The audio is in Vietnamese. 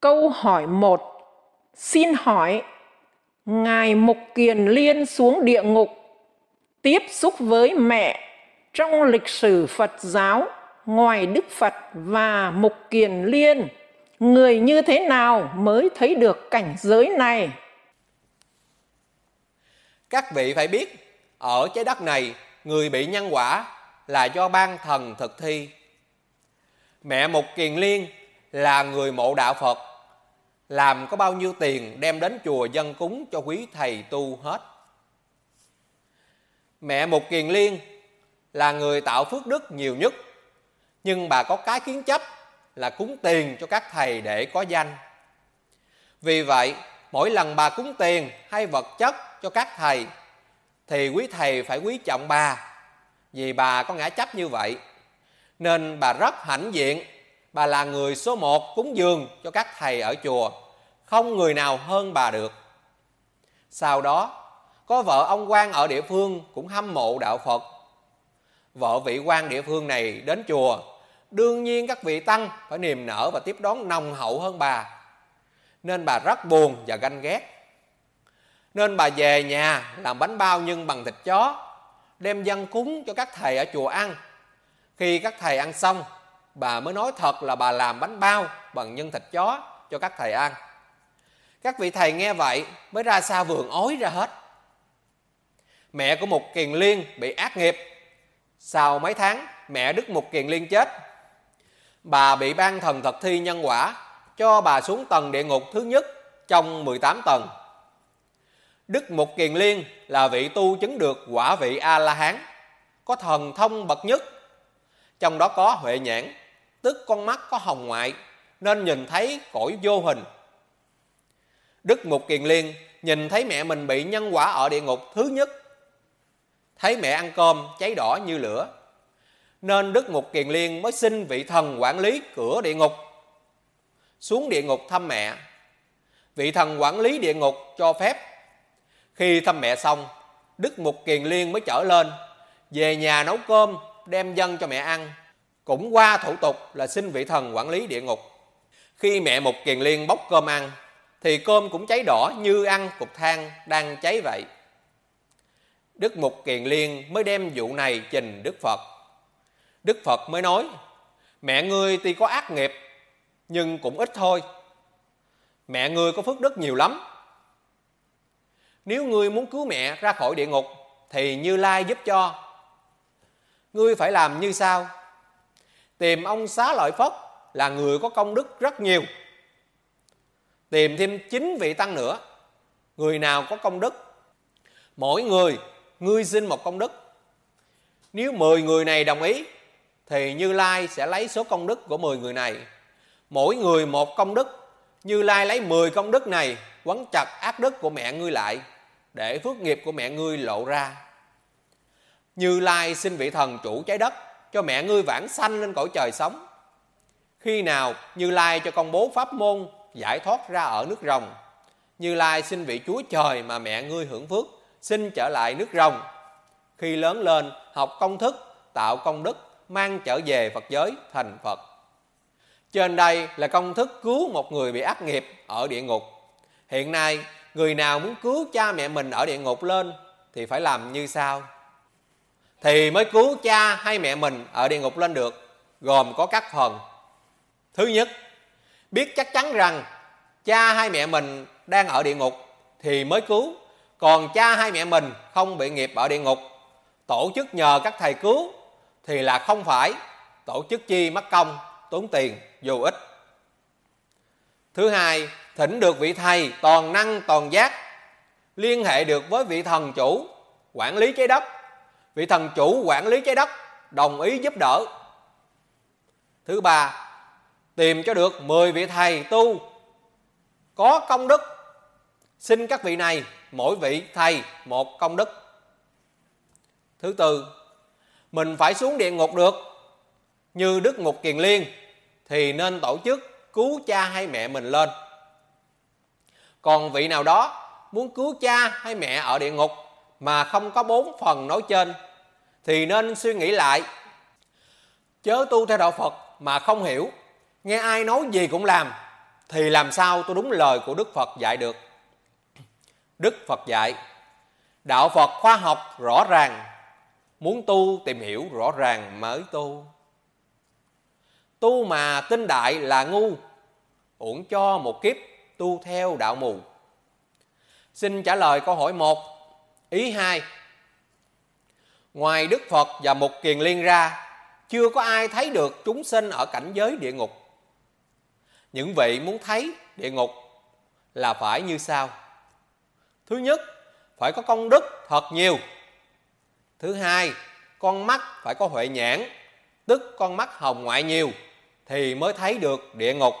Câu hỏi 1 Xin hỏi, Ngài Mục Kiền Liên xuống địa ngục tiếp xúc với mẹ trong lịch sử Phật giáo ngoài Đức Phật và Mục Kiền Liên, người như thế nào mới thấy được cảnh giới này? Các vị phải biết, ở trái đất này, người bị nhân quả là do ban thần thực thi. Mẹ Mục Kiền Liên là người mộ đạo Phật, làm có bao nhiêu tiền đem đến chùa dân cúng cho quý thầy tu hết. Mẹ Mục Kiền Liên là người tạo phước đức nhiều nhất, nhưng bà có cái kiến chấp là cúng tiền cho các thầy để có danh. Vì vậy, mỗi lần bà cúng tiền hay vật chất cho các thầy thì quý thầy phải quý trọng bà vì bà có ngã chấp như vậy nên bà rất hãnh diện bà là người số một cúng dường cho các thầy ở chùa không người nào hơn bà được. Sau đó, có vợ ông quan ở địa phương cũng hâm mộ đạo phật. Vợ vị quan địa phương này đến chùa, đương nhiên các vị tăng phải niềm nở và tiếp đón nồng hậu hơn bà. Nên bà rất buồn và ganh ghét. Nên bà về nhà làm bánh bao nhưng bằng thịt chó, đem dân cúng cho các thầy ở chùa ăn. Khi các thầy ăn xong, bà mới nói thật là bà làm bánh bao bằng nhân thịt chó cho các thầy ăn các vị thầy nghe vậy mới ra xa vườn ói ra hết mẹ của một kiền liên bị ác nghiệp sau mấy tháng mẹ đức một kiền liên chết bà bị ban thần thật thi nhân quả cho bà xuống tầng địa ngục thứ nhất trong 18 tầng Đức Mục Kiền Liên là vị tu chứng được quả vị A-la-hán, có thần thông bậc nhất. Trong đó có huệ nhãn, tức con mắt có hồng ngoại, nên nhìn thấy cõi vô hình. Đức Mục Kiền Liên nhìn thấy mẹ mình bị nhân quả ở địa ngục thứ nhất. Thấy mẹ ăn cơm cháy đỏ như lửa. Nên Đức Mục Kiền Liên mới xin vị thần quản lý cửa địa ngục. Xuống địa ngục thăm mẹ. Vị thần quản lý địa ngục cho phép khi thăm mẹ xong, Đức Mục Kiền Liên mới trở lên, về nhà nấu cơm, đem dân cho mẹ ăn. Cũng qua thủ tục là xin vị thần quản lý địa ngục. Khi mẹ Mục Kiền Liên bốc cơm ăn, thì cơm cũng cháy đỏ như ăn cục than đang cháy vậy. Đức Mục Kiền Liên mới đem vụ này trình Đức Phật. Đức Phật mới nói, mẹ ngươi tuy có ác nghiệp, nhưng cũng ít thôi. Mẹ ngươi có phước đức nhiều lắm, nếu ngươi muốn cứu mẹ ra khỏi địa ngục thì Như Lai giúp cho. Ngươi phải làm như sau. Tìm ông Xá Lợi Phất là người có công đức rất nhiều. Tìm thêm chín vị tăng nữa. Người nào có công đức. Mỗi người, ngươi xin một công đức. Nếu 10 người này đồng ý, thì Như Lai sẽ lấy số công đức của 10 người này. Mỗi người một công đức. Như Lai lấy 10 công đức này, quấn chặt ác đức của mẹ ngươi lại, để phước nghiệp của mẹ ngươi lộ ra. Như Lai xin vị thần chủ trái đất, cho mẹ ngươi vãng sanh lên cõi trời sống. Khi nào Như Lai cho công bố pháp môn giải thoát ra ở nước rồng. Như Lai xin vị Chúa trời mà mẹ ngươi hưởng phước xin trở lại nước rồng. Khi lớn lên học công thức, tạo công đức, mang trở về Phật giới thành Phật. Trên đây là công thức cứu một người bị ác nghiệp ở địa ngục. Hiện nay người nào muốn cứu cha mẹ mình ở địa ngục lên thì phải làm như sau thì mới cứu cha hay mẹ mình ở địa ngục lên được gồm có các phần thứ nhất biết chắc chắn rằng cha hay mẹ mình đang ở địa ngục thì mới cứu. Còn cha hay mẹ mình không bị nghiệp ở địa ngục. Tổ chức nhờ các thầy cứu thì là không phải. Tổ chức chi mất công, tốn tiền, vô ích. Thứ hai, thỉnh được vị thầy toàn năng, toàn giác, liên hệ được với vị thần chủ, quản lý trái đất. Vị thần chủ quản lý trái đất, đồng ý giúp đỡ. Thứ ba tìm cho được 10 vị thầy tu. Có công đức. Xin các vị này mỗi vị thầy một công đức. Thứ tư, mình phải xuống địa ngục được. Như đức ngục kiền liên thì nên tổ chức cứu cha hay mẹ mình lên. Còn vị nào đó muốn cứu cha hay mẹ ở địa ngục mà không có bốn phần nói trên thì nên suy nghĩ lại. Chớ tu theo đạo phật mà không hiểu nghe ai nói gì cũng làm thì làm sao tôi đúng lời của Đức Phật dạy được? Đức Phật dạy, đạo Phật khoa học rõ ràng, muốn tu tìm hiểu rõ ràng mới tu. Tu mà tin đại là ngu, uổng cho một kiếp tu theo đạo mù. Xin trả lời câu hỏi một, Ý hai. Ngoài Đức Phật và Mục Kiền Liên ra, chưa có ai thấy được chúng sinh ở cảnh giới địa ngục. Những vị muốn thấy địa ngục là phải như sau. Thứ nhất, phải có công đức thật nhiều. Thứ hai, con mắt phải có huệ nhãn, tức con mắt hồng ngoại nhiều thì mới thấy được địa ngục